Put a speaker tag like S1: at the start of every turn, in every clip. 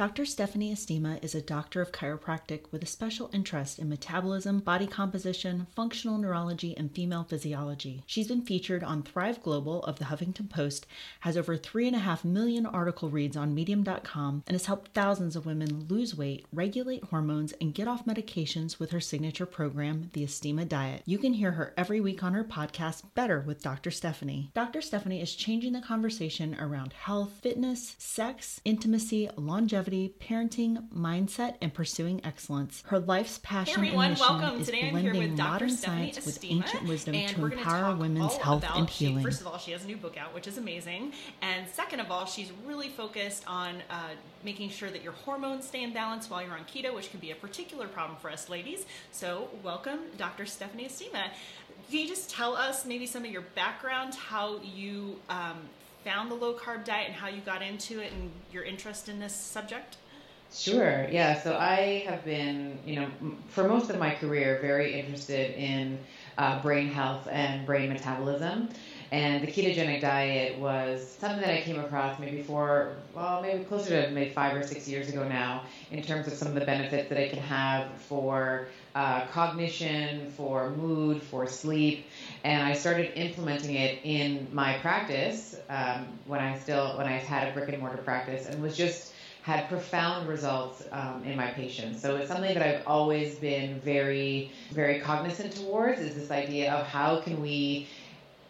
S1: Dr. Stephanie Estima is a doctor of chiropractic with a special interest in metabolism, body composition, functional neurology, and female physiology. She's been featured on Thrive Global of the Huffington Post, has over 3.5 million article reads on Medium.com, and has helped thousands of women lose weight, regulate hormones, and get off medications with her signature program, the Estima Diet. You can hear her every week on her podcast, Better with Dr. Stephanie. Dr. Stephanie is changing the conversation around health, fitness, sex, intimacy, longevity parenting, mindset, and pursuing excellence. Her life's passion
S2: hey everyone,
S1: and mission
S2: welcome.
S1: is
S2: Today
S1: blending modern science with ancient wisdom to empower women's health and healing.
S2: She, first of all, she has a new book out, which is amazing, and second of all, she's really focused on uh, making sure that your hormones stay in balance while you're on keto, which can be a particular problem for us ladies. So, welcome, Dr. Stephanie Estima. Can you just tell us maybe some of your background, how you um, found the low carb diet and how you got into it and your interest in this subject?
S3: Sure. Yeah. So I have been, you know, for most of my career, very interested in uh, brain health and brain metabolism. And the ketogenic diet was something that I came across maybe for, well, maybe closer to maybe five or six years ago now, in terms of some of the benefits that it can have for uh, cognition, for mood, for sleep, and I started implementing it in my practice um, when I still when I had a brick and mortar practice, and was just had profound results um, in my patients. So it's something that I've always been very very cognizant towards is this idea of how can we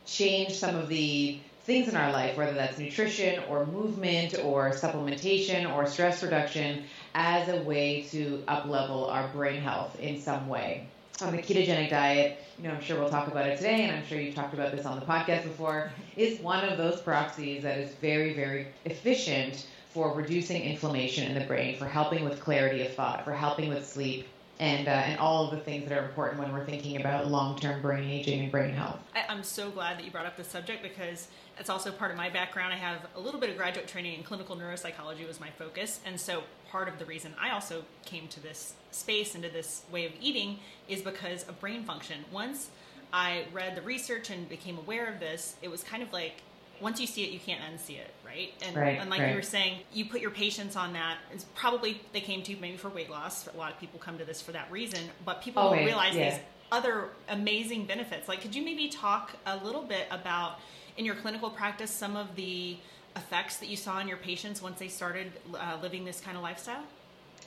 S3: change some of the things in our life, whether that's nutrition or movement or supplementation or stress reduction, as a way to uplevel our brain health in some way. On the ketogenic diet, you know, I'm sure we'll talk about it today, and I'm sure you've talked about this on the podcast before, is one of those proxies that is very, very efficient for reducing inflammation in the brain, for helping with clarity of thought, for helping with sleep, and uh, and all of the things that are important when we're thinking about long-term brain aging and brain health.
S2: I, am so glad that you brought up this subject because it's also part of my background. I have a little bit of graduate training in clinical neuropsychology was my focus, and so part of the reason I also came to this space and to this way of eating is because of brain function. Once I read the research and became aware of this, it was kind of like once you see it, you can't unsee it, right? And,
S3: right,
S2: and like
S3: right.
S2: you were saying, you put your patients on that. It's probably they came to you maybe for weight loss. A lot of people come to this for that reason, but people
S3: oh,
S2: don't realize
S3: yeah.
S2: these other amazing benefits. Like, could you maybe talk a little bit about in your clinical practice some of the effects that you saw in your patients once they started uh, living this kind of lifestyle?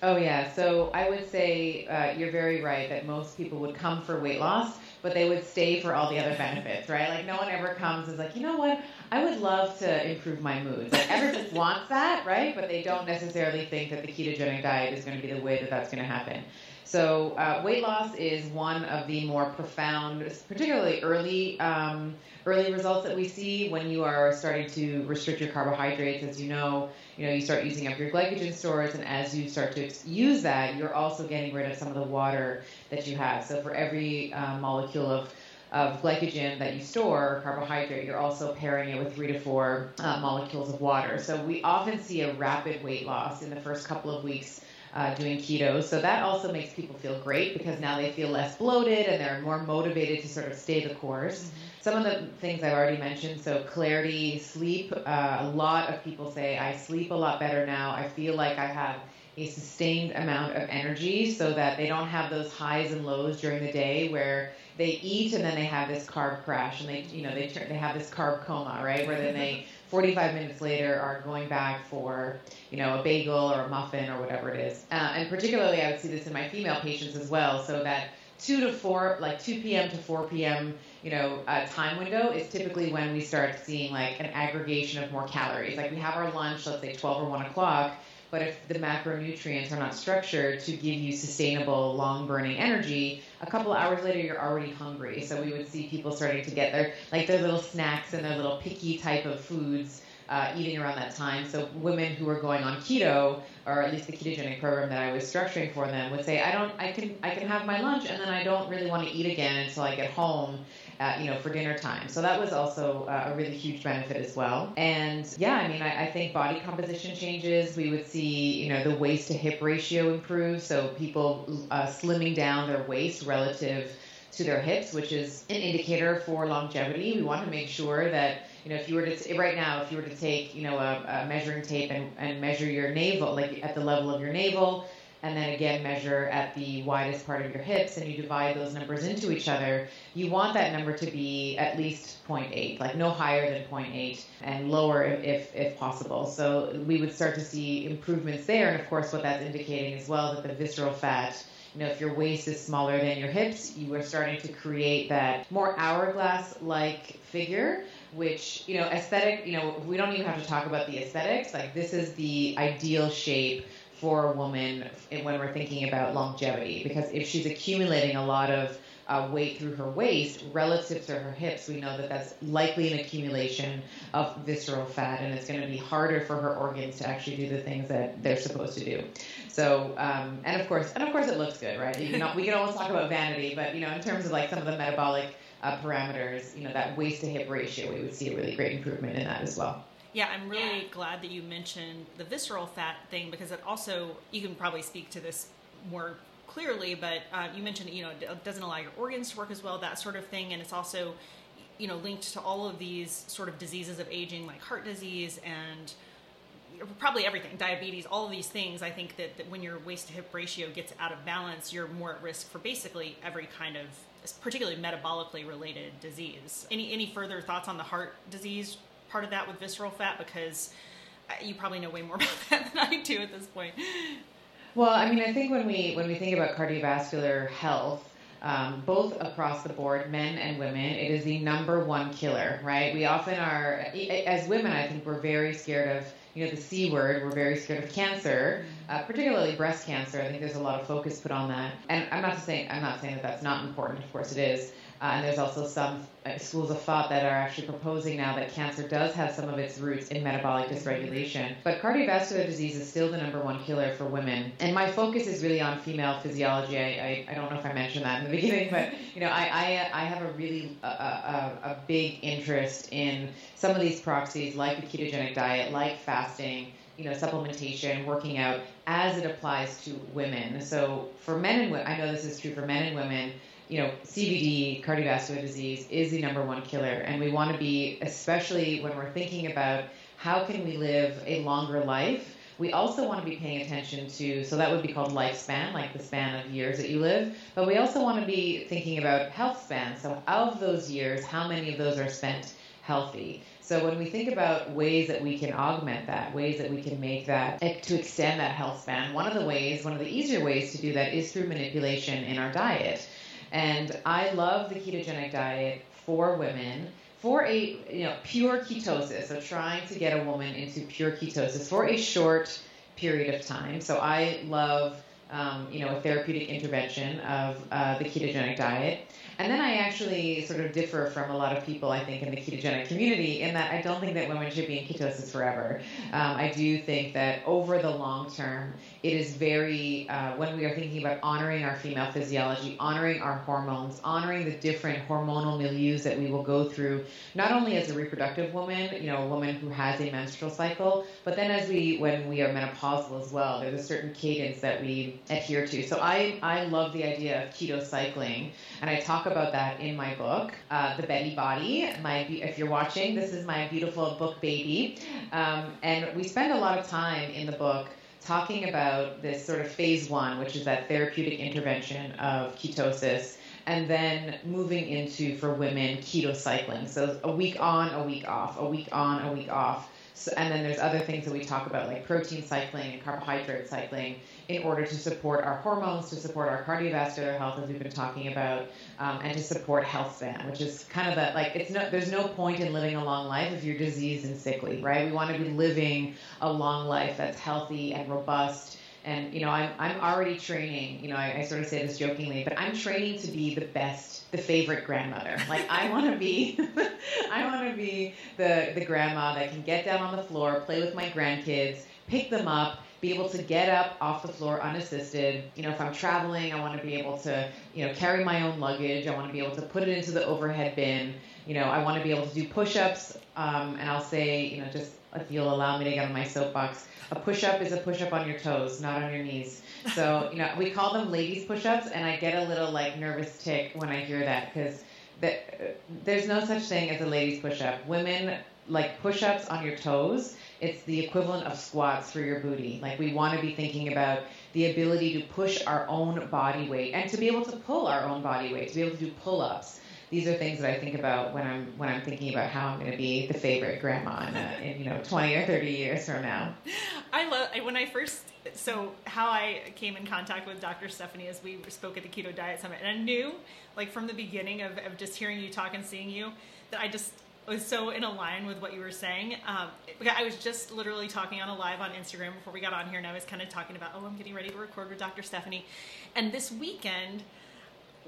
S3: Oh yeah, so I would say uh, you're very right that most people would come for weight loss, but they would stay for all the other benefits, right? Like no one ever comes and is like, you know what, I would love to improve my mood. Like everyone wants that, right? But they don't necessarily think that the ketogenic diet is going to be the way that that's going to happen. So uh, weight loss is one of the more profound, particularly early um, early results that we see when you are starting to restrict your carbohydrates. As you know, you know you start using up your glycogen stores, and as you start to use that, you're also getting rid of some of the water that you have. So for every uh, molecule of of glycogen that you store, carbohydrate, you're also pairing it with three to four uh, molecules of water. So we often see a rapid weight loss in the first couple of weeks uh, doing keto. So that also makes people feel great because now they feel less bloated and they're more motivated to sort of stay the course. Mm-hmm. Some of the things I've already mentioned, so clarity, sleep. Uh, a lot of people say, I sleep a lot better now. I feel like I have a sustained amount of energy so that they don't have those highs and lows during the day where they eat and then they have this carb crash and they you know they they have this carb coma right where then they 45 minutes later are going back for you know a bagel or a muffin or whatever it is uh, and particularly I would see this in my female patients as well so that 2 to 4, like 2 p.m. to 4 p.m., you know, uh, time window is typically when we start seeing like an aggregation of more calories. Like we have our lunch, let's say 12 or 1 o'clock, but if the macronutrients are not structured to give you sustainable, long burning energy, a couple hours later you're already hungry. So we would see people starting to get their like their little snacks and their little picky type of foods uh, eating around that time. So women who are going on keto, or at least the ketogenic program that I was structuring for them, would say, I don't, I can, I can have my lunch, and then I don't really want to eat again until I get home uh, you know, for dinner time. So that was also uh, a really huge benefit as well. And yeah, I mean, I, I, think body composition changes. We would see, you know, the waist to hip ratio improve. So people uh, slimming down their waist relative to their hips, which is an indicator for longevity. We want to make sure that you know if you were to right now if you were to take you know a, a measuring tape and, and measure your navel like at the level of your navel and then again measure at the widest part of your hips and you divide those numbers into each other, you want that number to be at least 0.8, like no higher than 0.8 and lower if, if possible. So we would start to see improvements there. And of course, what that's indicating as well that the visceral fat you know, if your waist is smaller than your hips, you are starting to create that more hourglass-like figure, which, you know, aesthetic, you know, we don't even have to talk about the aesthetics. Like, this is the ideal shape for a woman when we're thinking about longevity because if she's accumulating a lot of uh, weight through her waist relative to her hips, we know that that's likely an accumulation of visceral fat, and it's going to be harder for her organs to actually do the things that they're supposed to do. So, um, and of course, and of course, it looks good, right? You can, we can always talk about vanity, but you know, in terms of like some of the metabolic uh, parameters, you know, that waist to hip ratio, we would see a really great improvement in that as well.
S2: Yeah, I'm really glad that you mentioned the visceral fat thing because it also, you can probably speak to this more clearly, but uh, you mentioned, you know, it doesn't allow your organs to work as well, that sort of thing. And it's also, you know, linked to all of these sort of diseases of aging like heart disease and probably everything, diabetes, all of these things. I think that, that when your waist to hip ratio gets out of balance, you're more at risk for basically every kind of, particularly metabolically related disease. Any, any further thoughts on the heart disease part of that with visceral fat because uh, you probably know way more about that than I do at this point.
S3: Well, I mean, I think when we when we think about cardiovascular health, um, both across the board, men and women, it is the number one killer, right? We often are, as women, I think we're very scared of, you know, the C word. We're very scared of cancer, uh, particularly breast cancer. I think there's a lot of focus put on that. And I'm not saying I'm not saying that that's not important. Of course, it is. Uh, and there's also some uh, schools of thought that are actually proposing now that cancer does have some of its roots in metabolic dysregulation. But cardiovascular disease is still the number one killer for women. And my focus is really on female physiology. I, I, I don't know if I mentioned that in the beginning, but you know, I, I, I have a really a, a, a big interest in some of these proxies like the ketogenic diet, like fasting you know, supplementation, working out, as it applies to women. So for men and women, I know this is true for men and women you know, CVD, cardiovascular disease, is the number one killer. And we want to be, especially when we're thinking about how can we live a longer life, we also want to be paying attention to, so that would be called lifespan, like the span of years that you live. But we also want to be thinking about health span. So, of those years, how many of those are spent healthy? So, when we think about ways that we can augment that, ways that we can make that, to extend that health span, one of the ways, one of the easier ways to do that is through manipulation in our diet. And I love the ketogenic diet for women for a you know pure ketosis. So trying to get a woman into pure ketosis for a short period of time. So I love um, you know a therapeutic intervention of uh, the ketogenic diet. And then I actually sort of differ from a lot of people, I think, in the ketogenic community in that I don't think that women should be in ketosis forever. Um, I do think that over the long term, it is very, uh, when we are thinking about honoring our female physiology, honoring our hormones, honoring the different hormonal milieus that we will go through, not only as a reproductive woman, you know, a woman who has a menstrual cycle, but then as we, when we are menopausal as well, there's a certain cadence that we adhere to. So I, I love the idea of keto cycling, and I talk about that in my book, uh, The Betty Body. My, if you're watching, this is my beautiful book baby, um, and we spend a lot of time in the book talking about this sort of phase one, which is that therapeutic intervention of ketosis, and then moving into, for women, keto cycling. So a week on, a week off, a week on, a week off. So, and then there's other things that we talk about, like protein cycling and carbohydrate cycling, in order to support our hormones, to support our cardiovascular health, as we've been talking about, um, and to support health span, which is kind of that like it's no there's no point in living a long life if you're diseased and sickly, right? We want to be living a long life that's healthy and robust. And you know, I'm I'm already training. You know, I, I sort of say this jokingly, but I'm training to be the best, the favorite grandmother. Like I want to be, I want to be the the grandma that can get down on the floor, play with my grandkids, pick them up, be able to get up off the floor unassisted. You know, if I'm traveling, I want to be able to, you know, carry my own luggage. I want to be able to put it into the overhead bin. You know, I want to be able to do push-ups. Um, and I'll say, you know, just if you'll allow me to get on my soapbox, a push-up is a push-up on your toes, not on your knees. So, you know, we call them ladies push-ups, and I get a little like nervous tic when I hear that because that, there's no such thing as a ladies push-up. Women like push-ups on your toes it's the equivalent of squats for your booty. Like we want to be thinking about the ability to push our own body weight and to be able to pull our own body weight, to be able to do pull-ups. These are things that I think about when I'm when I'm thinking about how I'm going to be the favorite grandma in, in you know 20 or 30 years from now.
S2: I love when I first so how I came in contact with Dr. Stephanie as we spoke at the Keto Diet Summit, and I knew like from the beginning of, of just hearing you talk and seeing you that I just was so in line with what you were saying. Um, I was just literally talking on a live on Instagram before we got on here, and I was kind of talking about, oh, I'm getting ready to record with Dr. Stephanie. And this weekend,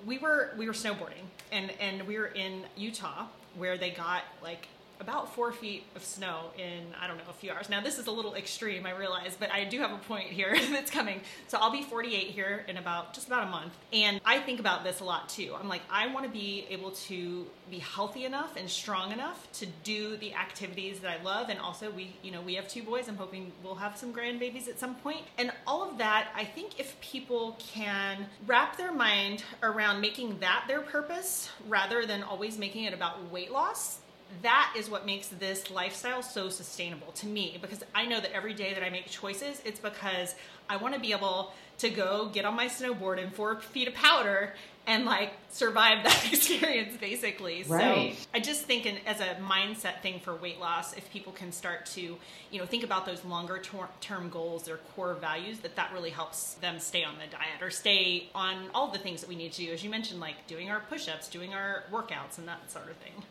S2: we were we were snowboarding, and and we were in Utah where they got like about four feet of snow in I don't know a few hours. Now this is a little extreme, I realize, but I do have a point here that's coming. So I'll be 48 here in about just about a month, and I think about this a lot too. I'm like I want to be able to be healthy enough and strong enough to do the activities that I love, and also we you know we have two boys. I'm hoping we'll have some grandbabies at some point, and all of that. I think if people can wrap their mind around making that their purpose rather than always making it about weight loss that is what makes this lifestyle so sustainable to me because I know that every day that I make choices, it's because I want to be able to go get on my snowboard in four feet of powder and like survive that experience basically.
S3: Right.
S2: So I just think in, as a mindset thing for weight loss, if people can start to, you know, think about those longer term goals, their core values, that that really helps them stay on the diet or stay on all the things that we need to do. As you mentioned, like doing our push-ups, doing our workouts and that sort of thing.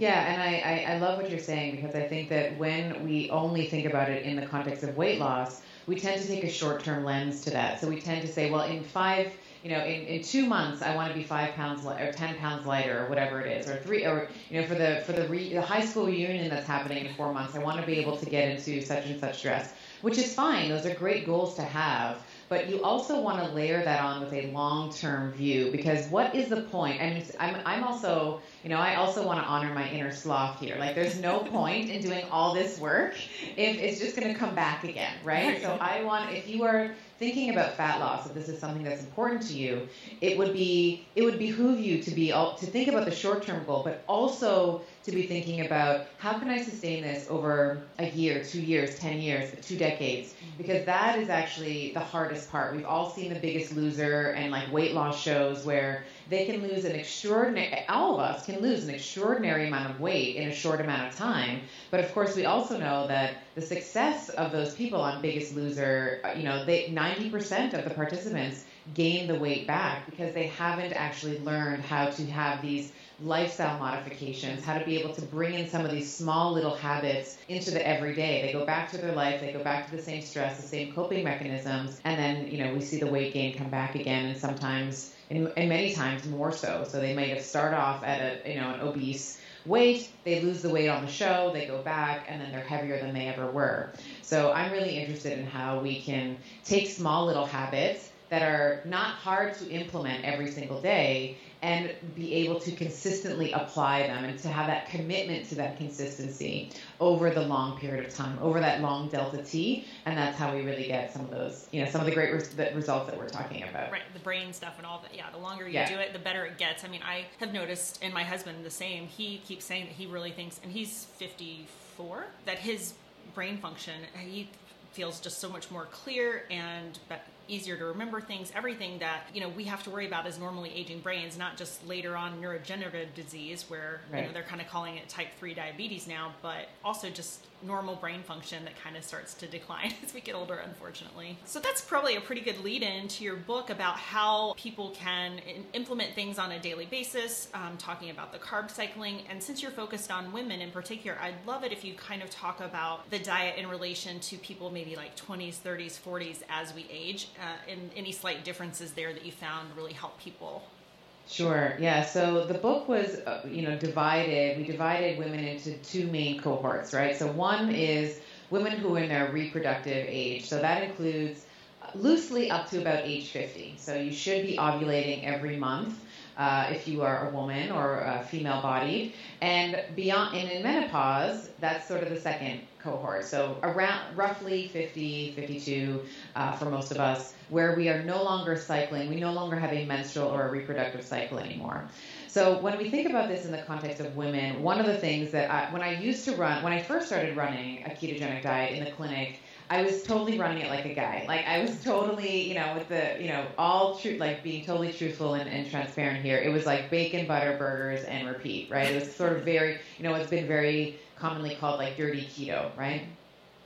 S3: Yeah, and I, I, I love what you're saying because I think that when we only think about it in the context of weight loss, we tend to take a short term lens to that. So we tend to say, well, in five, you know, in, in two months, I want to be five pounds li- or ten pounds lighter, or whatever it is, or three, or you know, for the for the, re- the high school reunion that's happening in four months, I want to be able to get into such and such dress, which is fine. Those are great goals to have but you also want to layer that on with a long-term view because what is the point? I mean, I'm, I'm also, you know, I also want to honor my inner sloth here. Like, there's no point in doing all this work if it's just going to come back again, right? So I want, if you are thinking about fat loss, if this is something that's important to you, it would be, it would behoove you to be, to think about the short-term goal, but also to be thinking about how can I sustain this over a year, two years, 10 years, two decades? Mm-hmm. Because that is actually the hardest part. We've all seen The Biggest Loser and like weight loss shows where they can lose an extraordinary, all of us can lose an extraordinary amount of weight in a short amount of time. But of course, we also know that the success of those people on Biggest Loser, uh, you know, they 90% of the participants gain the weight back because they haven't actually learned how to have these lifestyle modifications, how to be able to bring in some of these small little habits into the everyday. They go back to their life, they go back to the same stress, the same coping mechanisms, and then, you know, we see the weight gain come back again and sometimes and, and many times more so. So they might have start off at a, you know, an obese weight, they lose the weight on the show, they go back, and then they're heavier than they ever were. So I'm really interested in how we can take small little habits that are not hard to implement every single day and be able to consistently apply them and to have that commitment to that consistency over the long period of time, over that long delta T, and that's how we really get some of those, you know, some of the great res- results that we're talking about.
S2: Right, the brain stuff and all that. Yeah, the longer you yeah. do it, the better it gets. I mean, I have noticed, and my husband the same. He keeps saying that he really thinks, and he's 54, that his brain function, he feels just so much more clear and easier to remember things, everything that, you know, we have to worry about is normally aging brains, not just later on neurodegenerative disease where, right. you know, they're kind of calling it type 3 diabetes now, but also just normal brain function that kind of starts to decline as we get older, unfortunately. So that's probably a pretty good lead in to your book about how people can implement things on a daily basis, um, talking about the carb cycling. And since you're focused on women in particular, I'd love it if you kind of talk about the diet in relation to people maybe like 20s, 30s, 40s as we age, uh, and any slight differences there that you found really help people
S3: Sure. Yeah. So the book was, uh, you know, divided. We divided women into two main cohorts, right? So one is women who are in their reproductive age. So that includes loosely up to about age 50. So you should be ovulating every month. Uh, if you are a woman or a female bodied. And beyond, and in menopause, that's sort of the second cohort. So around roughly 50, 52 uh, for most of us, where we are no longer cycling, we no longer have a menstrual or a reproductive cycle anymore. So when we think about this in the context of women, one of the things that I, when I used to run, when I first started running a ketogenic diet in the clinic, I was totally running it like a guy. Like I was totally, you know, with the, you know, all true, like being totally truthful and, and transparent here. It was like bacon, butter, burgers, and repeat, right? It was sort of very, you know, it's been very commonly called like dirty keto, right?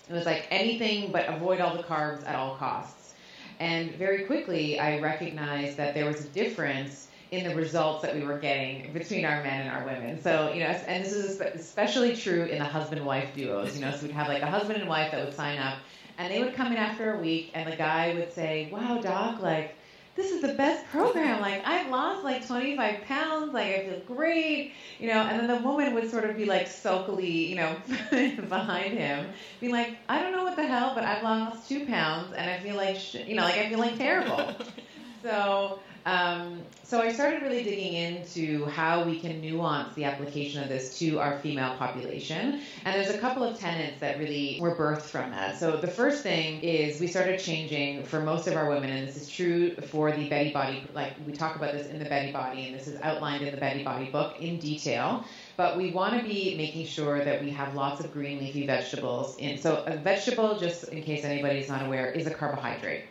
S3: It was like anything but avoid all the carbs at all costs. And very quickly, I recognized that there was a difference in the results that we were getting between our men and our women. So, you know, and this is especially true in the husband-wife duos. You know, so we'd have like a husband and wife that would sign up and they would come in after a week, and the guy would say, "Wow, doc, like." This is the best program. Like I've lost like 25 pounds. Like I feel great, you know. And then the woman would sort of be like sulkily, you know, behind him, being like, "I don't know what the hell, but I've lost two pounds, and I feel like, sh- you know, like I feel like terrible." so um, so I started really digging into how we can nuance the application of this to our female population. And there's a couple of tenets that really were birthed from that. So the first thing is we started changing for most of our women, and this is true for the Betty Body, like we talk about this in the Betty Body, and this is outlined in the Betty Body book in detail. But we want to be making sure that we have lots of green leafy vegetables in. So a vegetable, just in case anybody's not aware, is a carbohydrate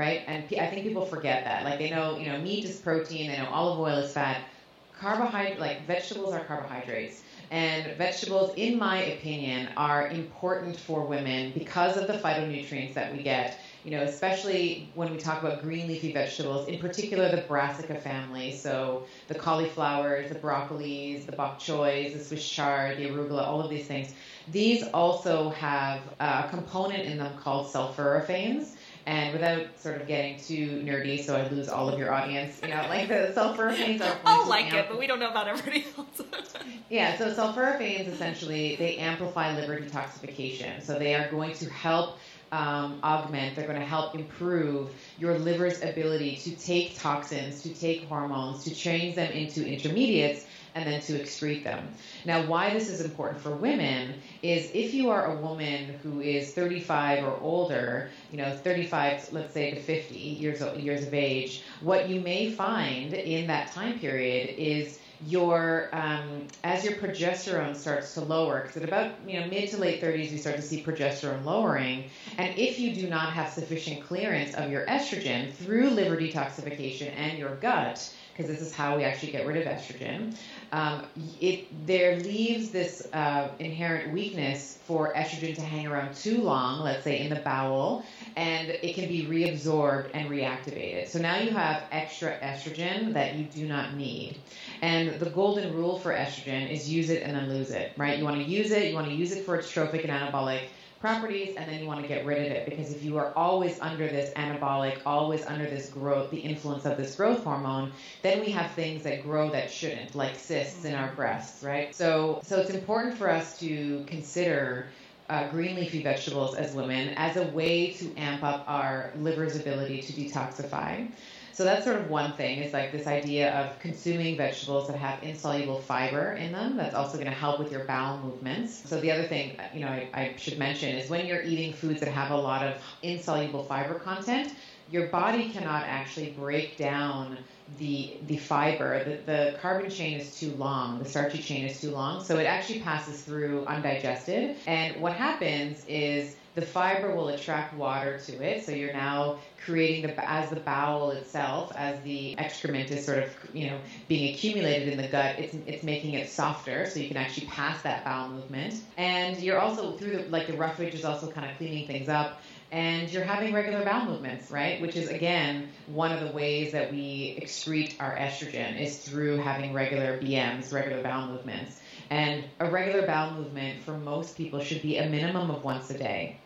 S3: right? And I think people forget that. Like they know, you know, meat is protein, they know olive oil is fat. Carbohydrate, like vegetables are carbohydrates. And vegetables, in my opinion, are important for women because of the phytonutrients that we get. You know, especially when we talk about green leafy vegetables, in particular the brassica family. So the cauliflowers, the broccolis, the bok choys, the Swiss chard, the arugula, all of these things. These also have uh, a component in them called sulforaphanes and without sort of getting too nerdy, so I lose all of your audience, you know, like the sulforaphanes are.
S2: I'll like it, but we don't know about everybody else.
S3: yeah, so sulforaphanes essentially they amplify liver detoxification, so they are going to help um, augment. They're going to help improve your liver's ability to take toxins, to take hormones, to change them into intermediates and then to excrete them. Now, why this is important for women is if you are a woman who is 35 or older, you know, 35, let's say to 50 years years of age, what you may find in that time period is your um, as your progesterone starts to lower because at about you know mid to late 30s you start to see progesterone lowering and if you do not have sufficient clearance of your estrogen through liver detoxification and your gut because this is how we actually get rid of estrogen um, it there leaves this uh, inherent weakness for estrogen to hang around too long, let's say in the bowel, and it can be reabsorbed and reactivated. So now you have extra estrogen that you do not need. And the golden rule for estrogen is use it and then lose it, right? You want to use it, you want to use it for its trophic and anabolic properties and then you want to get rid of it because if you are always under this anabolic, always under this growth, the influence of this growth hormone, then we have things that grow that shouldn't, like cysts in our breasts, right? So, so it's important for us to consider uh, green leafy vegetables as women as a way to amp up our liver's ability to detoxify. So that's sort of one thing is like this idea of consuming vegetables that have insoluble fiber in them. That's also going to help with your bowel movements. So the other thing, uh, you know, I, I should mention is when you're eating foods that have a lot of insoluble fiber content, your body cannot actually break down the the fiber. The, the carbon chain is too long. The starchy chain is too long, so it actually passes through undigested. And what happens is the fiber will attract water to it. So you're now creating the as the bowel itself, as the excrement is sort of you know being accumulated in the gut. It's it's making it softer, so you can actually pass that bowel movement. And you're also through the like the roughage is also kind of cleaning things up. And you're having regular bowel movements, right? Which is again one of the ways that we excrete our estrogen is through having regular BMs, regular bowel movements. And a regular bowel movement for most people should be a minimum of once a day.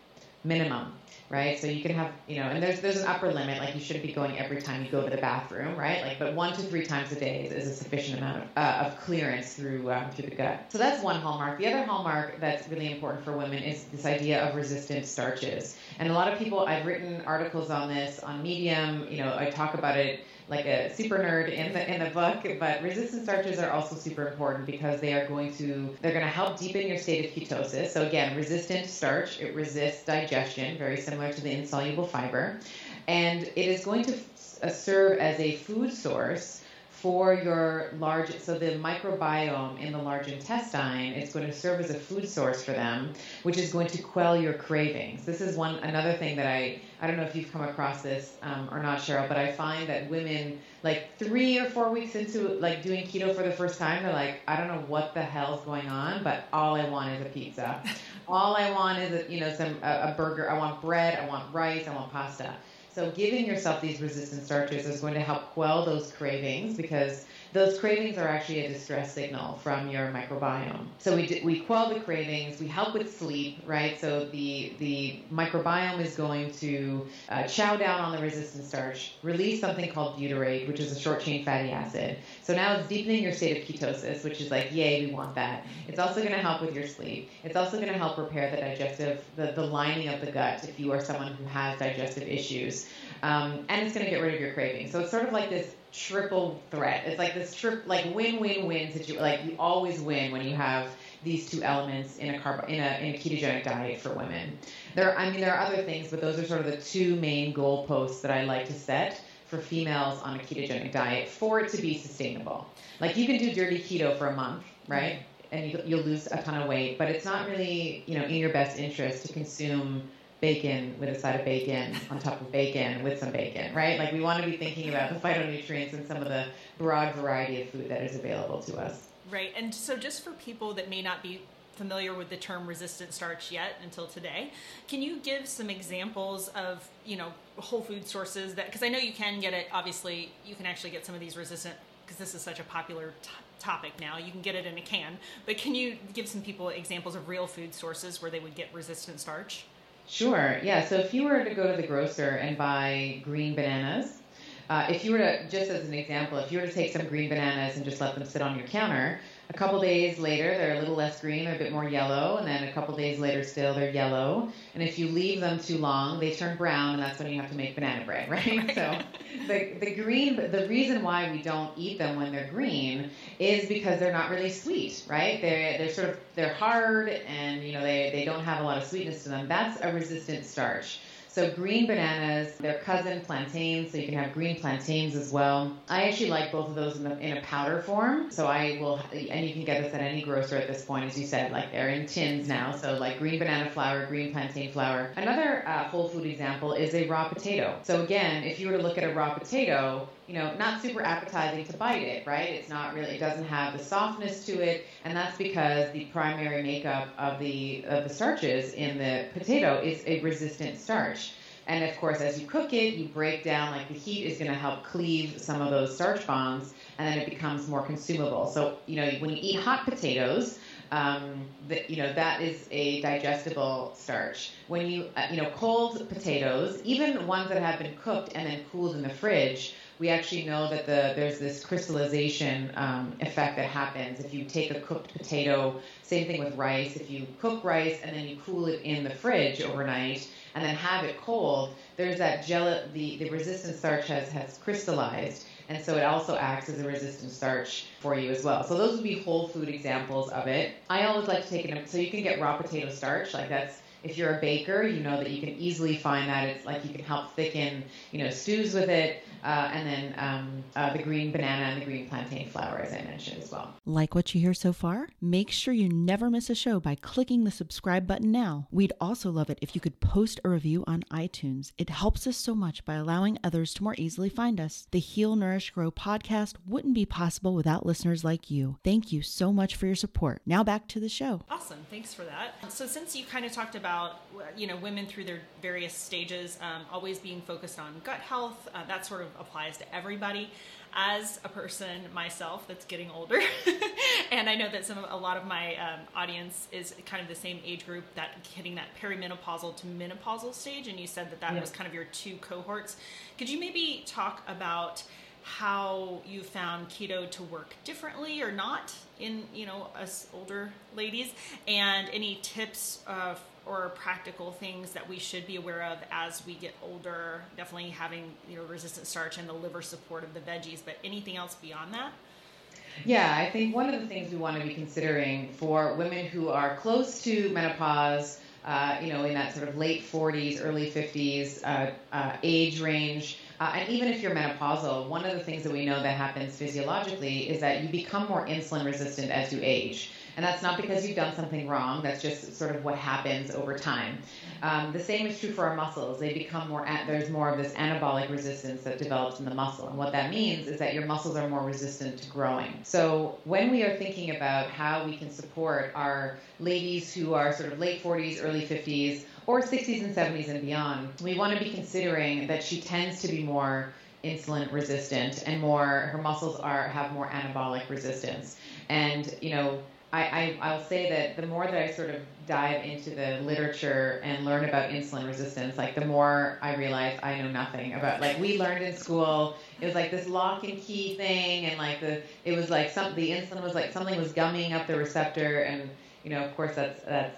S3: Minimum, right? So you can have, you know, and there's there's an upper limit, like you shouldn't be going every time you go to the bathroom, right? Like, but one to three times a day is, a sufficient amount of, uh, of clearance through um, through the gut. So that's one hallmark. The other hallmark that's really important for women is this idea of resistant starches. And a lot of people, I've written articles on this on Medium. You know, I talk about it like a super nerd in the in the book, but resistant starches are also super important because they are going to they're going to help deepen your state of ketosis. So again, resistant starch it resists digestion, very similar to the insoluble fiber, and it is going to uh, serve as a food source for your large so the microbiome in the large intestine is going to serve as a food source for them which is going to quell your cravings. This is one another thing that i i don't know if you've come across this um, or not cheryl but i find that women like three or four weeks into like doing keto for the first time they're like i don't know what the hell's going on but all i want is a pizza. All i want is a, you know some a, a burger. I want bread. I want rice. I want pasta so giving yourself these resistant starches is going to help quell those cravings because those cravings are actually a distress signal from your microbiome. So we, we quell the cravings, we help with sleep, right? So the, the microbiome is going to uh, chow down on the resistant starch, release something called butyrate, which is a short chain fatty acid. So now it's deepening your state of ketosis, which is like, yay, we want that. It's also going to help with your sleep. It's also going to help repair the digestive, the, the lining of the gut if you are someone who has digestive issues. Um, and it's going to get rid of your cravings. So it's sort of like this triple threat. It's like this trip, like win-win-win situation. Like you always win when you have these two elements in a carb in a in a ketogenic diet for women. There, I mean, there are other things, but those are sort of the two main goalposts that I like to set for females on a ketogenic diet for it to be sustainable. Like you can do dirty keto for a month, right? And you, you'll lose a ton of weight, but it's not really, you know, in your best interest to consume bacon with a side of bacon on top of bacon with some bacon, right? Like we want to be thinking about the phytonutrients and some of the broad variety of food that is available to us.
S2: Right. And so just for people that may not be familiar with the term resistant starch yet until today, can you give some examples of, you know, whole food sources that because I know you can get it obviously you can actually get some of these resistant because this is such a popular t- topic now. You can get it in a can, but can you give some people examples of real food sources where they would get resistant starch?
S3: Sure. Yeah. So if you were to go to the grocer and buy green bananas, uh, if you were to, just as an example, if you were to take some green bananas and just let them sit on your counter, a couple days later they're a little less green, they're a bit more yellow, and then a couple days later still they're yellow. And if you leave them too long, they turn brown, and that's when you have to make banana bread, right? so the the green, the reason why we don't eat them when they're green is because they're not really sweet, right? They're they're sort of they're hard, and you know they they don't have a lot of sweetness to them. That's a resistant starch. So green bananas, their cousin plantains, so you can have green plantains as well. I actually like both of those in, the, in a powder form. So I will, and you can get this at any grocer at this point, as you said, like they're in tins now. So like green banana flour, green plantain flour. Another uh, whole food example is a raw potato. So again, if you were to look at a raw potato, you know, not super appetizing to bite it, right? It's not really, it doesn't have the softness to it, and that's because the primary makeup of the of the starches in the potato is a resistant starch. And of course, as you cook it, you break down, like the heat is going to help cleave some of those starch bonds, and then it becomes more consumable. So, you know, when you eat hot potatoes, um, that you know that is a digestible starch. When you uh, you know cold potatoes, even ones that have been cooked and then cooled in the fridge, we actually know that the there's this crystallization um, effect that happens if you take a cooked potato. Same thing with rice. If you cook rice and then you cool it in the fridge overnight and then have it cold, there's that gel. The the resistant starch has has crystallized. And so it also acts as a resistant starch for you as well. So those would be whole food examples of it. I always like to take it, so you can get raw potato starch, like that's If you're a baker, you know that you can easily find that. It's like you can help thicken, you know, stews with it. Uh, and then um, uh, the green banana and the green plantain flour, as I mentioned as well.
S1: Like what you hear so far? Make sure you never miss a show by clicking the subscribe button now. We'd also love it if you could post a review on iTunes. It helps us so much by allowing others to more easily find us. The Heal, Nourish, Grow podcast wouldn't be possible without listeners like you. Thank you so much for your support. Now back to the show.
S2: Awesome, thanks for that. So since you kind of talked about you know women through their various stages, um, always being focused on gut health, uh, that sort of applies to everybody. As a person myself that's getting older, and I know that some of, a lot of my um, audience is kind of the same age group that hitting that perimenopausal to menopausal stage, and you said that that yeah. was kind of your two cohorts. Could you maybe talk about how you found keto to work differently or not in you know us older ladies, and any tips uh, or practical things that we should be aware of as we get older? Definitely having you know resistant starch and the liver support of the veggies, but anything else beyond that?
S3: Yeah, I think one of the things we want to be considering for women who are close to menopause, uh, you know, in that sort of late 40s, early 50s uh, uh, age range, uh, and even if you're menopausal, one of the things that we know that happens physiologically is that you become more insulin resistant as you age. And that's not because you've done something wrong, that's just sort of what happens over time. Um, the same is true for our muscles. They become more, there's more of this anabolic resistance that develops in the muscle. And what that means is that your muscles are more resistant to growing. So when we are thinking about how we can support our ladies who are sort of late 40s, early 50s, or 60s and 70s and beyond, we want to be considering that she tends to be more insulin resistant and more her muscles are have more anabolic resistance. And you know, I, I, will say that the more that I sort of dive into the literature and learn about insulin resistance, like the more I realize I know nothing about. Like we learned in school, it was like this lock and key thing, and like the it was like some the insulin was like something was gumming up the receptor, and you know, of course, that's that's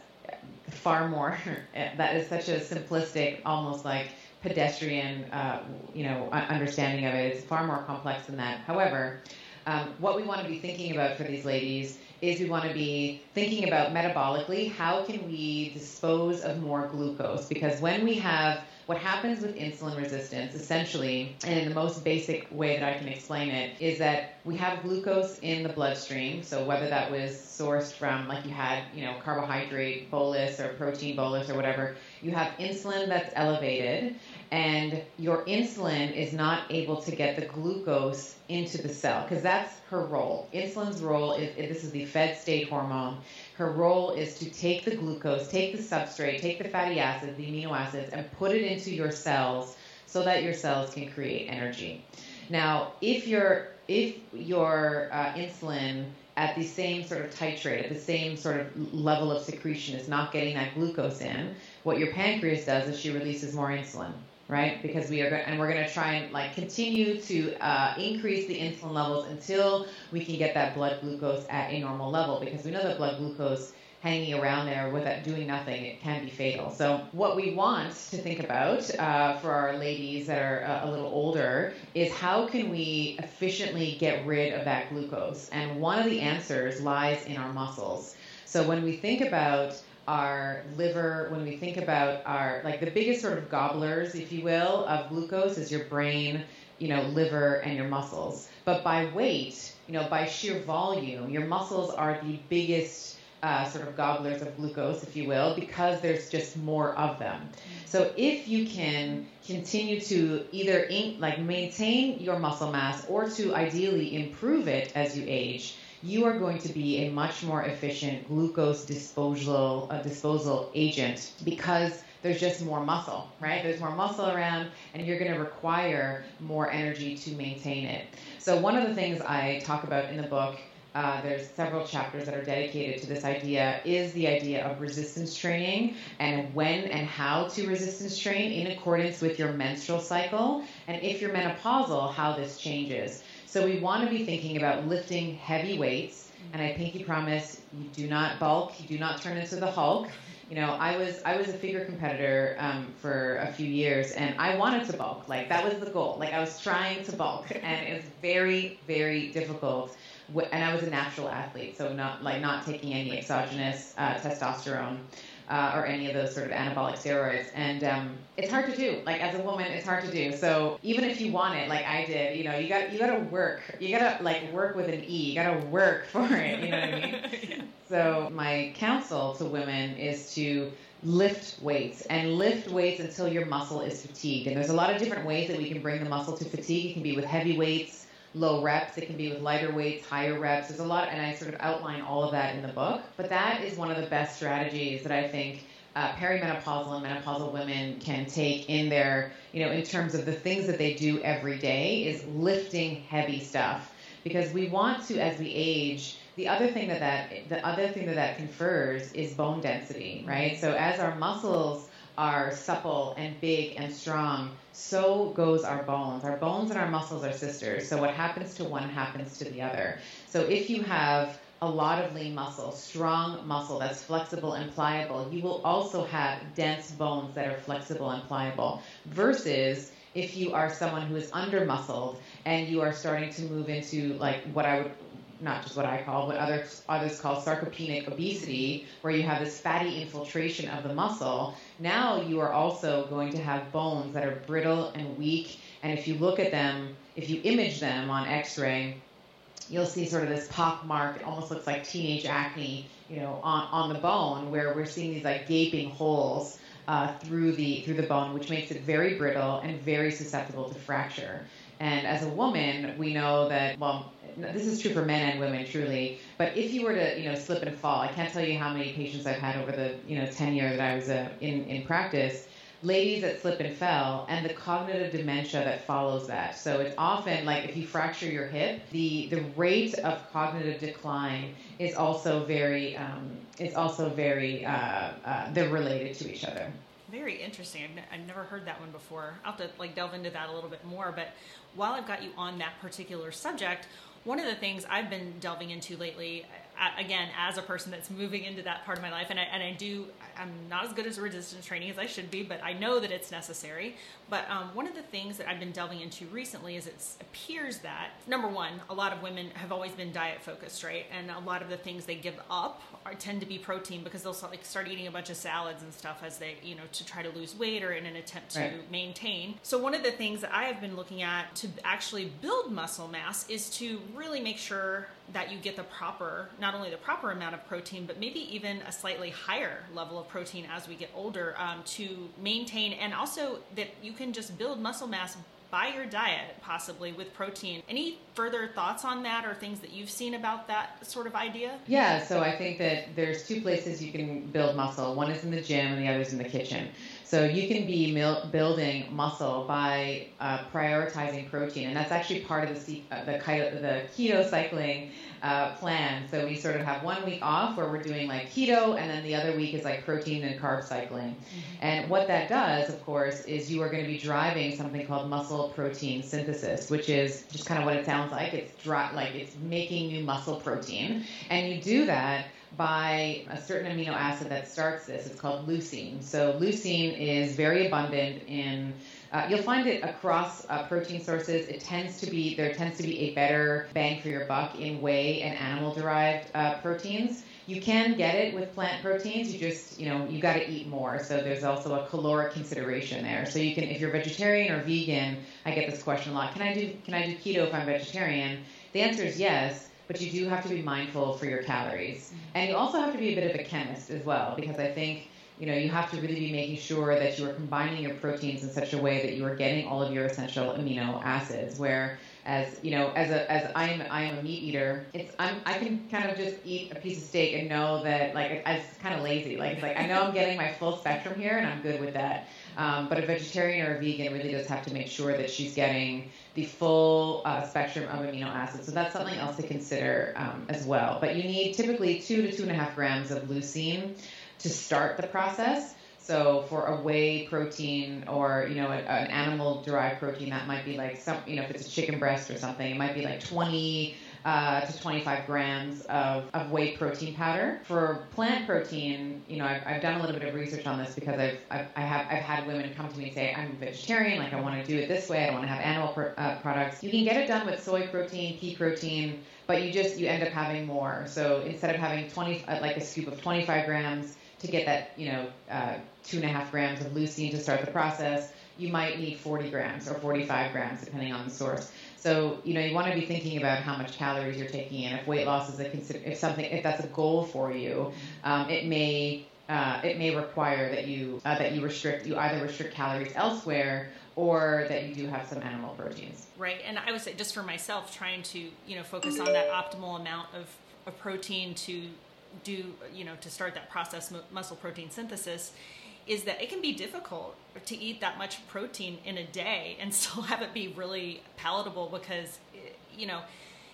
S3: far more. that is such a simplistic, almost like pedestrian, uh, you know, understanding of it. It's far more complex than that. However, um, what we want to be thinking about for these ladies is we want to be thinking about metabolically how can we dispose of more glucose because when we have what happens with insulin resistance essentially and in the most basic way that i can explain it is that we have glucose in the bloodstream so whether that was sourced from like you had you know carbohydrate bolus or protein bolus or whatever you have insulin that's elevated and your insulin is not able to get the glucose into the cell because that's her role. Insulin's role is this is the fed state hormone. Her role is to take the glucose, take the substrate, take the fatty acids, the amino acids, and put it into your cells so that your cells can create energy. Now, if your if your uh, insulin at the same sort of titrate, at the same sort of level of secretion is not getting that glucose in, what your pancreas does is she releases more insulin right? Because we are, and we're going to try and like continue to uh, increase the insulin levels until we can get that blood glucose at a normal level. Because we know that blood glucose hanging around there without doing nothing, it can be fatal. So what we want to think about uh, for our ladies that are uh, a little older is how can we efficiently get rid of that glucose? And one of the answers lies in our muscles. So when we think about our liver, when we think about our, like the biggest sort of gobblers, if you will, of glucose is your brain, you know, liver, and your muscles. But by weight, you know, by sheer volume, your muscles are the biggest uh, sort of gobblers of glucose, if you will, because there's just more of them. So if you can continue to either in, like maintain your muscle mass or to ideally improve it as you age, you are going to be a much more efficient glucose disposal uh, disposal agent because there's just more muscle, right? There's more muscle around, and you're going to require more energy to maintain it. So one of the things I talk about in the book. Uh, there's several chapters that are dedicated to this idea is the idea of resistance training and when and how to resistance train in accordance with your menstrual cycle and if you're menopausal how this changes so we want to be thinking about lifting heavy weights. And I pinky promise you do not bulk, you do not turn into the Hulk. You know, I was I was a figure competitor um, for a few years, and I wanted to bulk. Like that was the goal. Like I was trying to bulk, and it was very very difficult. And I was a natural athlete, so not like not taking any exogenous uh, testosterone. Uh, or any of those sort of anabolic steroids. And um, it's hard to do. Like as a woman, it's hard to do. So even if you want it, like I did, you know, you got you got to work. You got to like work with an E. You got to work for it. You know what I mean? yeah. So my counsel to women is to lift weights and lift weights until your muscle is fatigued. And there's a lot of different ways that we can bring the muscle to fatigue. It can be with heavy weights, low reps. It can be with lighter weights, higher reps. There's a lot, and I sort of outline all of that in the book. But that is one of the best strategies that I think uh, perimenopausal and menopausal women can take in their, you know, in terms of the things that they do every day is lifting heavy stuff. Because we want to, as we age, the other thing that that the other thing that that confers is bone density, right? So as our muscles are supple and big and strong, so goes our bones. Our bones and our muscles are sisters. So what happens to one happens to the other. So if you have a lot of lean muscle, strong muscle that's flexible and pliable, you will also have dense bones that are flexible and pliable. Versus if you are someone who is under muscled and you are starting to move into like what I would not just what I call, but others others call sarcopenic obesity, where you have this fatty infiltration of the muscle. Now you are also going to have bones that are brittle and weak, and if you look at them, if you image them on X-ray, you'll see sort of this pock mark. It almost looks like teenage acne, you know, on on the bone, where we're seeing these like gaping holes. Uh, through the through the bone, which makes it very brittle and very susceptible to fracture. And as a woman, we know that well, this is true for men and women truly. But if you were to you know slip and fall i can't tell you how many patients i've had over the you know 10 years that i was uh, in in practice. Ladies that slip and fell and the cognitive dementia that follows that. So it's often like if you fracture your hip the the rate of cognitive decline is also very um, it's also very uh, uh, they're related to each other
S2: very interesting. I've, n- I've never heard that one before. I'll have to like delve into that a little bit more. But while I've got you on that particular subject, one of the things I've been delving into lately, again, as a person that's moving into that part of my life, and I, and I do, I'm not as good as resistance training as I should be, but I know that it's necessary. But um, one of the things that I've been delving into recently is it appears that, number one, a lot of women have always been diet focused, right? And a lot of the things they give up are, tend to be protein because they'll start, like, start eating a bunch of salads and stuff as they, you know, to try to lose weight or in an attempt to right. maintain. So one of the things that I have been looking at to actually build muscle mass is to really make sure that you get the proper, not only the proper amount of protein, but maybe even a slightly higher level of protein as we get older um, to maintain, and also that you can just build muscle mass by your diet, possibly with protein. Any further thoughts on that or things that you've seen about that sort of idea?
S3: Yeah, so I think that there's two places you can build muscle. One is in the gym, and the other is in the kitchen. So you can be mil- building muscle by uh, prioritizing protein, and that's actually part of the uh, the, keto, the keto cycling uh, plan. So we sort of have one week off where we're doing like keto, and then the other week is like protein and carb cycling. Mm-hmm. And what that does, of course, is you are going to be driving something called muscle protein synthesis, which is just kind of what it sounds like. It's dry, like it's making new muscle protein, and you do that by a certain amino acid that starts this. It's called leucine. So leucine is very abundant in. Uh, you'll find it across uh, protein sources. It tends to be there tends to be a better bang for your buck in whey and animal-derived uh, proteins. You can get it with plant proteins. You just you know you got to eat more. So there's also a caloric consideration there. So you can if you're vegetarian or vegan. I get this question a lot. Can I do can I do keto if I'm vegetarian? The answer is yes but you do have to be mindful for your calories. And you also have to be a bit of a chemist as well, because I think you know you have to really be making sure that you are combining your proteins in such a way that you are getting all of your essential amino acids. Where as you know, as a as I'm I'm a meat eater, it's I'm I can kind of just eat a piece of steak and know that like I'm kind of lazy. Like it's like I know I'm getting my full spectrum here, and I'm good with that. Um, but a vegetarian or a vegan really does have to make sure that she's getting the full uh, spectrum of amino acids. So that's something else to consider um, as well. But you need typically two to two and a half grams of leucine to start the process. So for a whey protein or you know an animal derived protein, that might be like some you know if it's a chicken breast or something, it might be like 20 uh, to 25 grams of, of whey protein powder. For plant protein, you know, I've, I've done a little bit of research on this because I've, I've, I have, I've had women come to me and say, I'm a vegetarian, like I want to do it this way, I don't want to have animal uh, products. You can get it done with soy protein, pea protein, but you just, you end up having more. So instead of having 20, uh, like a scoop of 25 grams, to get that, you know, uh, two and a half grams of leucine to start the process, you might need 40 grams or 45 grams, depending on the source. So you know you want to be thinking about how much calories you're taking in. If weight loss is a consider, if something, if that's a goal for you, um, it may uh, it may require that you uh, that you restrict you either restrict calories elsewhere or that you do have some animal proteins.
S2: Right, and I would say just for myself, trying to you know focus on that optimal amount of, of protein to do you know to start that process muscle protein synthesis is that it can be difficult to eat that much protein in a day and still have it be really palatable because you know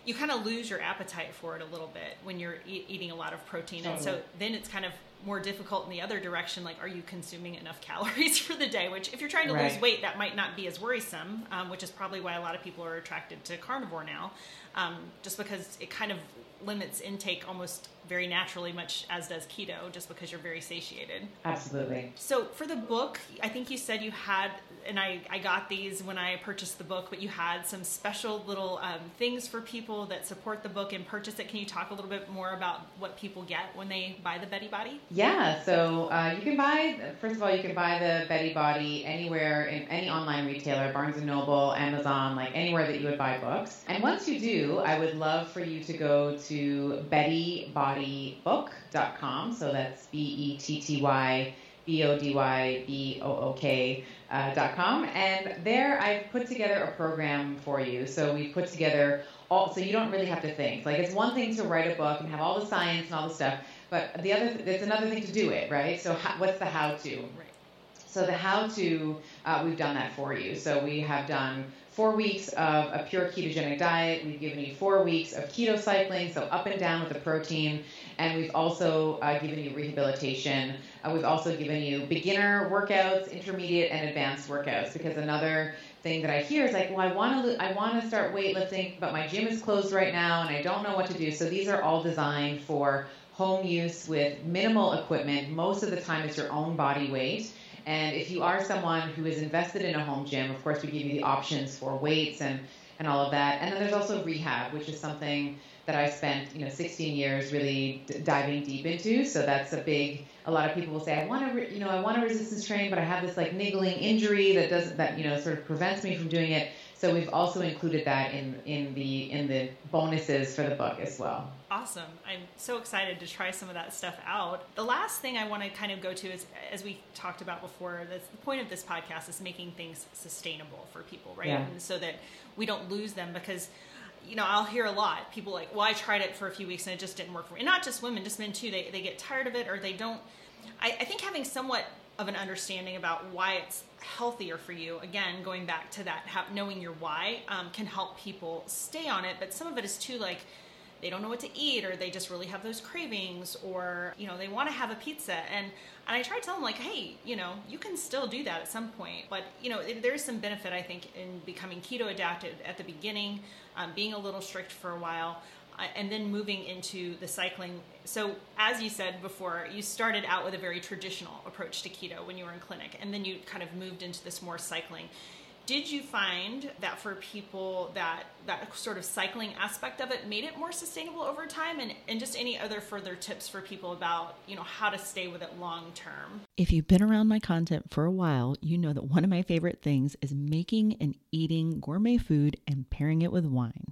S2: you kind of lose your appetite for it a little bit when you're e- eating a lot of protein. And so then it's kind of more difficult in the other direction like are you consuming enough calories for the day? Which if you're trying to right. lose weight that might not be as worrisome um, which is probably why a lot of people are attracted to carnivore now um, just because it kind of limits intake almost very naturally, much as does keto, just because you're very satiated.
S3: Absolutely.
S2: So for the book, I think you said you had, and I, I got these when I purchased the book, but you had some special little um, things for people that support the book and purchase it. Can you talk a little bit more about what people get when they buy the Betty Body?
S3: Yeah, so uh, you can buy, first of all, you can buy the Betty Body anywhere in any online retailer, Barnes & Noble, Amazon, like anywhere that you would buy books. And once you do, I would love for you to go to Betty Body bettybook.com. So that's B E T T Y B O D Y B O O K uh, dot com. And there I've put together a program for you. So we put together all, so you don't really have to think. Like it's one thing to write a book and have all the science and all the stuff, but the other, it's another thing to do it, right? So how, what's the how to? Right. So the how to, uh, we've done that for you. So we have done four weeks of a pure ketogenic diet. We've given you four weeks of keto cycling, so up and down with the protein. And we've also uh, given you rehabilitation. Uh, we've also given you beginner workouts, intermediate, and advanced workouts. Because another thing that I hear is like, well, I want to, I want to start weightlifting, but my gym is closed right now, and I don't know what to do. So these are all designed for home use with minimal equipment. Most of the time, it's your own body weight and if you are someone who is invested in a home gym, of course, we give you the options for weights and, and all of that. And then there's also rehab, which is something that I spent, you know, 16 years really d- diving deep into. So that's a big. A lot of people will say, I want to, re- you know, I want to resistance train, but I have this like niggling injury that doesn't, that you know, sort of prevents me from doing it. So we've also included that in in the in the bonuses for the book as well.
S2: Awesome. I'm so excited to try some of that stuff out. The last thing I want to kind of go to is as we talked about before, the point of this podcast is making things sustainable for people, right? Yeah. And so that we don't lose them because you know, I'll hear a lot. People like, well, I tried it for a few weeks and it just didn't work for me. And not just women, just men too. They, they get tired of it or they don't. I, I think having somewhat of an understanding about why it's healthier for you again going back to that knowing your why um, can help people stay on it but some of it is too like they don't know what to eat or they just really have those cravings or you know they want to have a pizza and and I try to tell them like hey you know you can still do that at some point but you know there's some benefit I think in becoming keto adapted at the beginning um, being a little strict for a while and then moving into the cycling. So, as you said before, you started out with a very traditional approach to keto when you were in clinic, and then you kind of moved into this more cycling. Did you find that for people that that sort of cycling aspect of it made it more sustainable over time and, and just any other further tips for people about, you know, how to stay with it long term?
S1: If you've been around my content for a while, you know that one of my favorite things is making and eating gourmet food and pairing it with wine.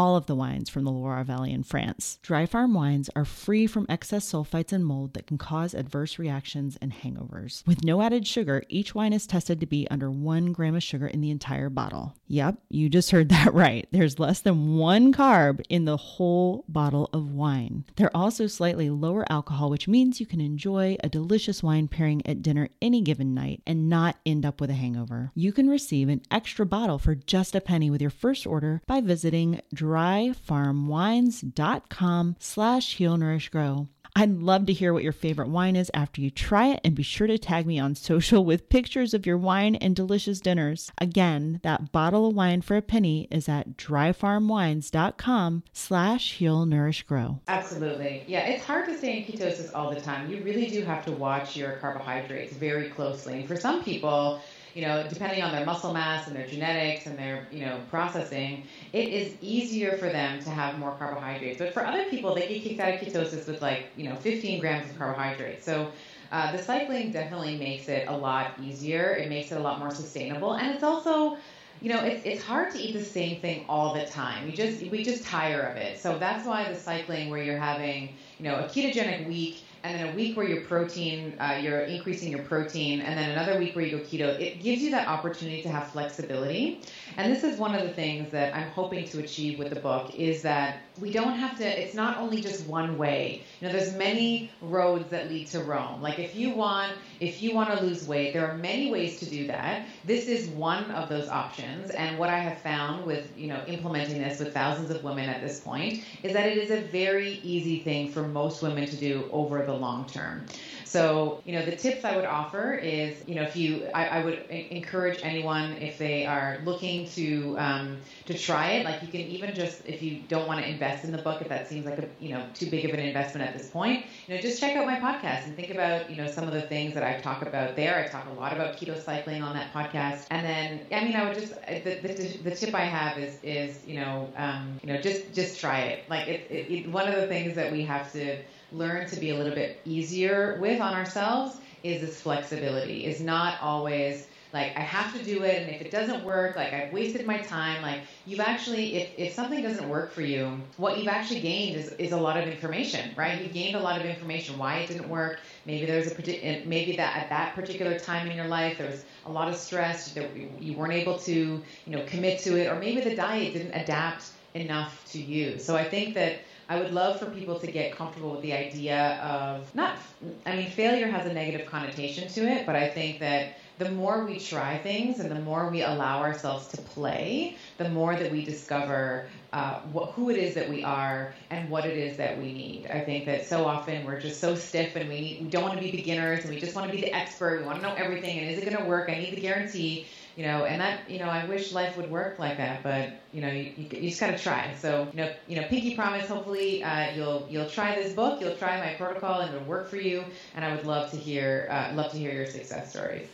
S1: of the wines from the Loire Valley in France. Dry farm wines are free from excess sulfites and mold that can cause adverse reactions and hangovers. With no added sugar, each wine is tested to be under one gram of sugar in the entire bottle. Yep, you just heard that right. There's less than one carb in the whole bottle of wine. They're also slightly lower alcohol, which means you can enjoy a delicious wine pairing at dinner any given night and not end up with a hangover. You can receive an extra bottle for just a penny with your first order by visiting dryfarmwines.com slash heal nourish grow. I'd love to hear what your favorite wine is after you try it and be sure to tag me on social with pictures of your wine and delicious dinners. Again, that bottle of wine for a penny is at dryfarmwines.com slash heal nourish grow.
S3: Absolutely. Yeah, it's hard to stay in ketosis all the time. You really do have to watch your carbohydrates very closely. And for some people, you know, depending on their muscle mass and their genetics and their, you know, processing, it is easier for them to have more carbohydrates. But for other people, they get kicked out of ketosis with like, you know, 15 grams of carbohydrates. So uh, the cycling definitely makes it a lot easier. It makes it a lot more sustainable, and it's also you know, it's, it's hard to eat the same thing all the time. You just we just tire of it. So that's why the cycling where you're having, you know, a ketogenic week and then a week where your protein, uh, you're increasing your protein, and then another week where you go keto, it gives you that opportunity to have flexibility. And this is one of the things that I'm hoping to achieve with the book is that we don't have to, it's not only just one way. You know, there's many roads that lead to Rome. Like if you want, if you want to lose weight, there are many ways to do that. This is one of those options. And what I have found with, you know, implementing this with thousands of women at this point is that it is a very easy thing for most women to do over the long term. So, you know, the tips I would offer is, you know, if you, I, I would encourage anyone if they are looking to um, to try it. Like you can even just, if you don't want to invest in the book, if that seems like a, you know, too big of an investment at this point, you know, just check out my podcast and think about, you know, some of the things that I talk about there. I talk a lot about keto cycling on that podcast. And then, I mean, I would just, the, the, the tip I have is, is, you know, um, you know, just, just try it. Like it, it, it, one of the things that we have to, learn to be a little bit easier with on ourselves is this flexibility. Is not always like I have to do it and if it doesn't work, like I've wasted my time. Like you've actually if, if something doesn't work for you, what you've actually gained is, is a lot of information, right? You've gained a lot of information why it didn't work. Maybe there's a maybe that at that particular time in your life there was a lot of stress that you weren't able to, you know, commit to it or maybe the diet didn't adapt enough to you. So I think that I would love for people to get comfortable with the idea of not, I mean, failure has a negative connotation to it, but I think that the more we try things and the more we allow ourselves to play, the more that we discover uh, what, who it is that we are and what it is that we need. I think that so often we're just so stiff and we, we don't want to be beginners and we just want to be the expert. We want to know everything and is it going to work? I need the guarantee you know, and that, you know, I wish life would work like that, but you know, you, you, you just got to try. So, you know, you know, pinky promise. Hopefully, uh, you'll you'll try this book, you'll try my protocol, and it'll work for you. And I would love to hear uh, love to hear your success stories.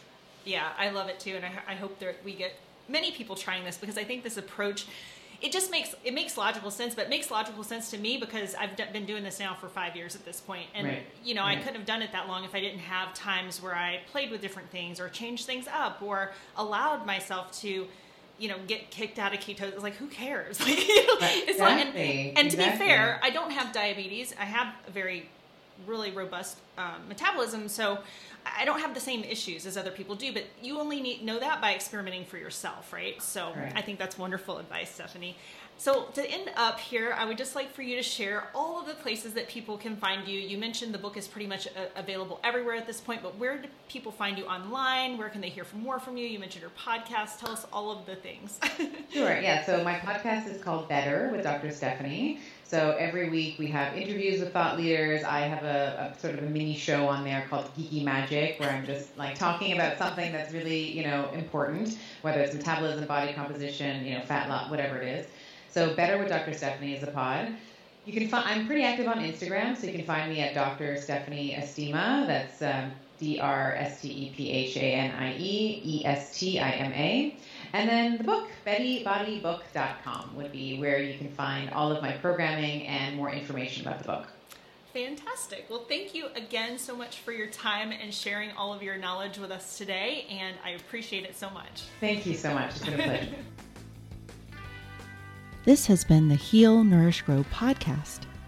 S2: Yeah, I love it too, and I, I hope that we get many people trying this because I think this approach it just makes it makes logical sense but it makes logical sense to me because i've d- been doing this now for five years at this point and right. you know right. i couldn't have done it that long if i didn't have times where i played with different things or changed things up or allowed myself to you know get kicked out of ketosis it's like who cares like, you it's exactly. and, and to exactly. be fair i don't have diabetes i have a very really robust um, metabolism so I don't have the same issues as other people do, but you only need know that by experimenting for yourself, right? So right. I think that's wonderful advice, Stephanie. So to end up here, I would just like for you to share all of the places that people can find you. You mentioned the book is pretty much uh, available everywhere at this point, but where do people find you online? Where can they hear from more from you? You mentioned your podcast. Tell us all of the things.
S3: sure. Yeah. So my podcast is called Better with Dr. Stephanie. So every week we have interviews with thought leaders. I have a, a, sort of a mini show on there called Geeky Magic, where I'm just like talking about something that's really you know important, whether it's metabolism, body composition, you know, fat loss, whatever it is. So Better with Dr. Stephanie is a pod. You can find I'm pretty active on Instagram, so you can find me at Dr. Stephanie Estima. That's um, D R S T E P H A N I E E S T I M A. And then the book, BettyBodyBook.com, would be where you can find all of my programming and more information about the book.
S2: Fantastic. Well, thank you again so much for your time and sharing all of your knowledge with us today, and I appreciate it so much.
S3: Thank you so much. It's been a pleasure.
S1: this has been the Heal, Nourish, Grow podcast.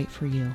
S1: right for you.